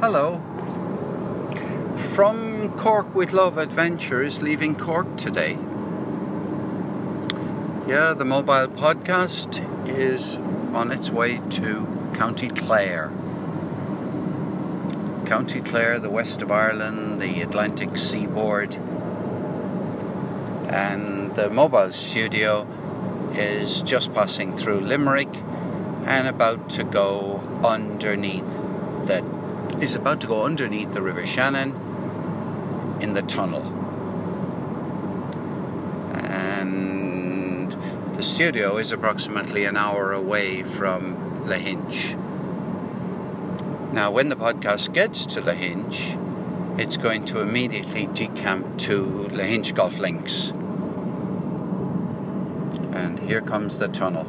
Hello. From Cork with Love Adventures, leaving Cork today. Yeah, the mobile podcast is on its way to County Clare. County Clare, the west of Ireland, the Atlantic seaboard. And the mobile studio is just passing through Limerick and about to go underneath that is about to go underneath the River Shannon in the tunnel. And the studio is approximately an hour away from Lahinch. Now, when the podcast gets to Lahinch, it's going to immediately decamp to Lahinch Golf Links. And here comes the tunnel.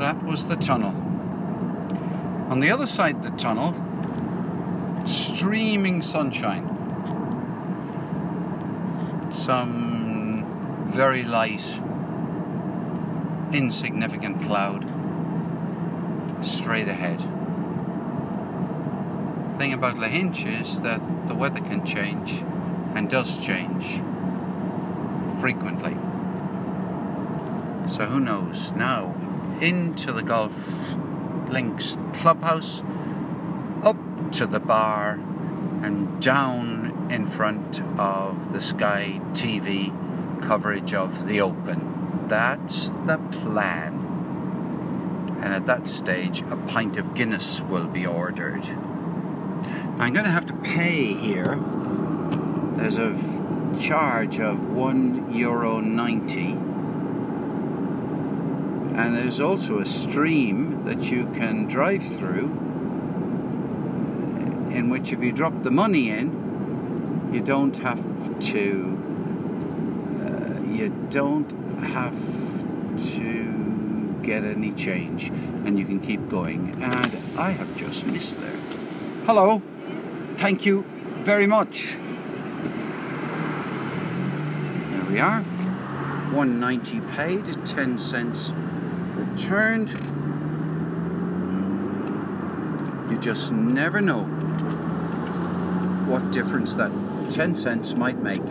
That was the tunnel. On the other side of the tunnel, streaming sunshine. Some very light, insignificant cloud straight ahead. thing about Lahinch is that the weather can change and does change frequently. So who knows? Now, into the Golf Links clubhouse, up to the bar, and down in front of the Sky TV coverage of the Open. That's the plan. And at that stage, a pint of Guinness will be ordered. Now, I'm going to have to pay here. There's a charge of one euro ninety and there's also a stream that you can drive through in which if you drop the money in you don't have to uh, you don't have to get any change and you can keep going. And I have just missed there. Hello. Thank you very much. There we are. 190 paid 10 cents returned. You just never know what difference that 10 cents might make.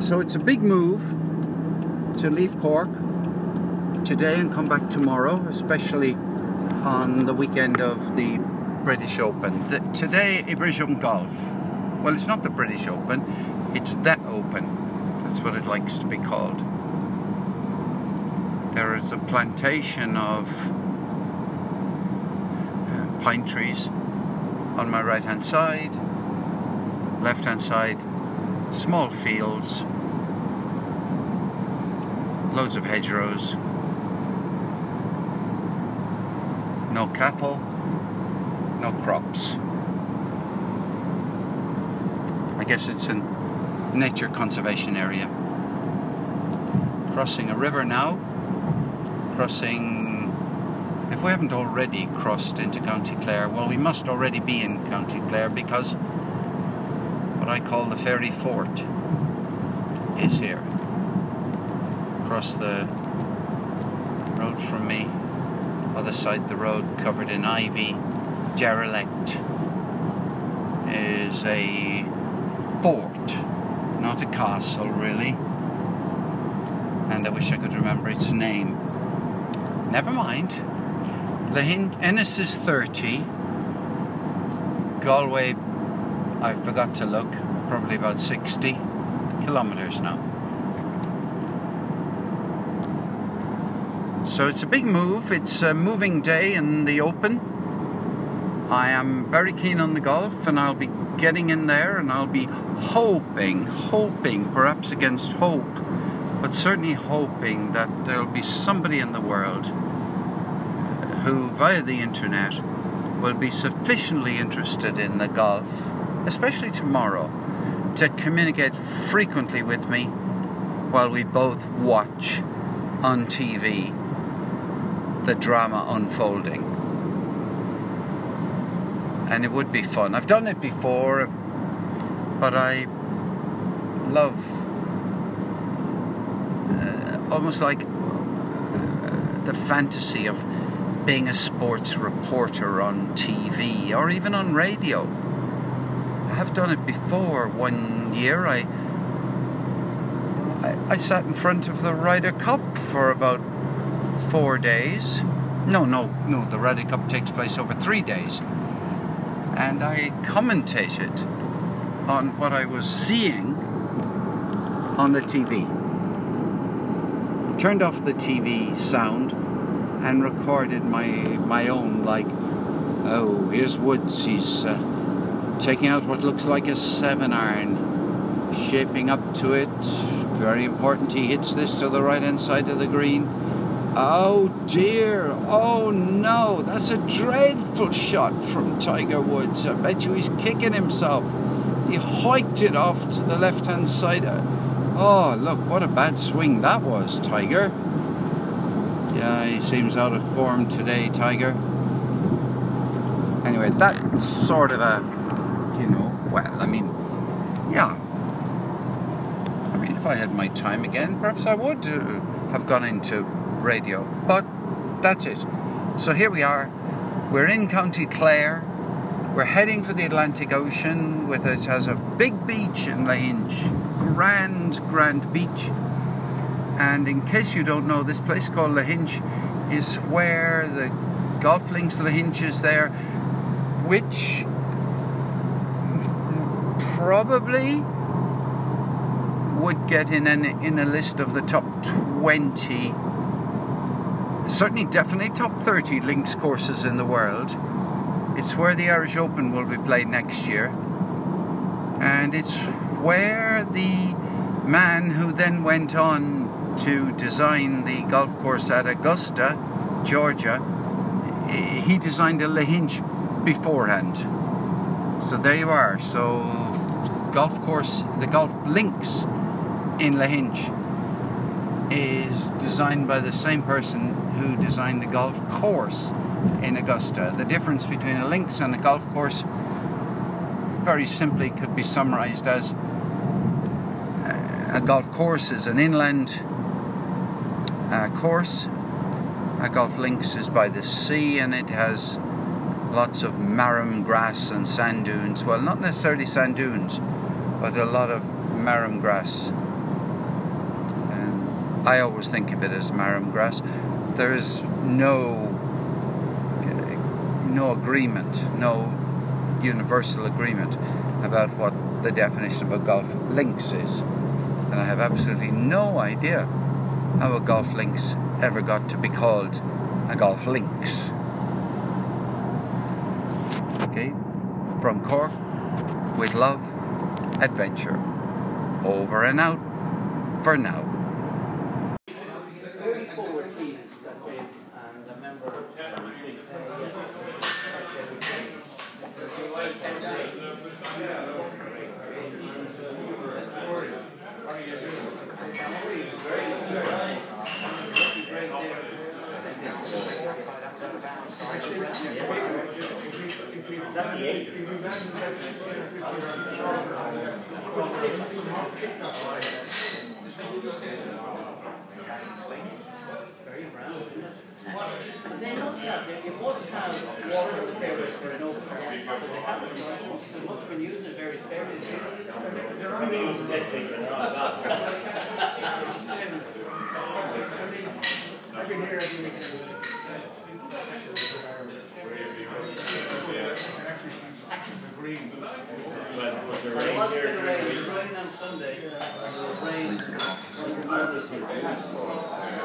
So it's a big move to leave Cork today and come back tomorrow, especially on the weekend of the British Open. The, today, a British Open Golf. Well, it's not the British Open, it's that Open. That's what it likes to be called there is a plantation of uh, pine trees on my right hand side, left hand side, small fields, loads of hedgerows, no cattle, no crops. I guess it's a nature conservation area. Crossing a river now crossing, if we haven't already crossed into County Clare, well, we must already be in County Clare because what I call the Fairy Fort is here. Across the road from me, other side the road covered in ivy, derelict, is a fort, not a castle really. And I wish I could remember its name. Never mind. Lahinch Ennis is 30. Galway, I forgot to look, probably about 60 kilometres now. So it's a big move. It's a moving day in the open. I am very keen on the golf and I'll be getting in there and I'll be hoping, hoping, perhaps against hope, but certainly hoping that there'll be somebody in the world who, via the internet, will be sufficiently interested in the golf especially tomorrow, to communicate frequently with me while we both watch on TV the drama unfolding. And it would be fun. I've done it before, but I love uh, almost like uh, the fantasy of being a sports reporter on TV or even on radio. I have done it before. One year I I, I sat in front of the Ryder Cup for about four days. No, no, no, the Ryder Cup takes place over three days. And I commentated on what I was seeing on the TV. Turned off the TV sound and recorded my my own like oh here's Woods he's uh, taking out what looks like a seven iron shaping up to it. Very important he hits this to the right hand side of the green. Oh dear. Oh no. That's a dreadful shot from Tiger Woods. I bet you he's kicking himself. He hiked it off to the left hand side oh look what a bad swing that was Tiger yeah, he seems out of form today, Tiger. Anyway, that's sort of a, you know, well, I mean, yeah. I mean, if I had my time again, perhaps I would uh, have gone into radio. But that's it. So here we are. We're in County Clare. We're heading for the Atlantic Ocean, with it has a big beach in Lahinch. Grand, grand beach. And in case you don't know, this place called Lahinch is where the golf links Lahinch is there, which probably would get in an, in a list of the top 20 certainly definitely top 30 links courses in the world. It's where the Irish Open will be played next year. And it's where the man who then went on to design the golf course at Augusta, Georgia, he designed a Lahinch beforehand. So there you are. So golf course, the golf links in Lahinch is designed by the same person who designed the golf course in Augusta. The difference between a links and a golf course very simply could be summarized as a golf course is an inland uh, course. Uh, Golf Links is by the sea and it has lots of marram grass and sand dunes. Well, not necessarily sand dunes, but a lot of marram grass. Um, I always think of it as marram grass. There is no no agreement, no universal agreement about what the definition of a golf links is. And I have absolutely no idea how a golf links ever got to be called a golf links. Okay, from Cork, with love, adventure. Over and out for now. Have, you must have water in the for an they must have been very sparingly. They're only using this week, but they're not I've been here every weekend. Green. But, but they're It right was here. been rain, it was raining on Sunday, and it was rain on Monday.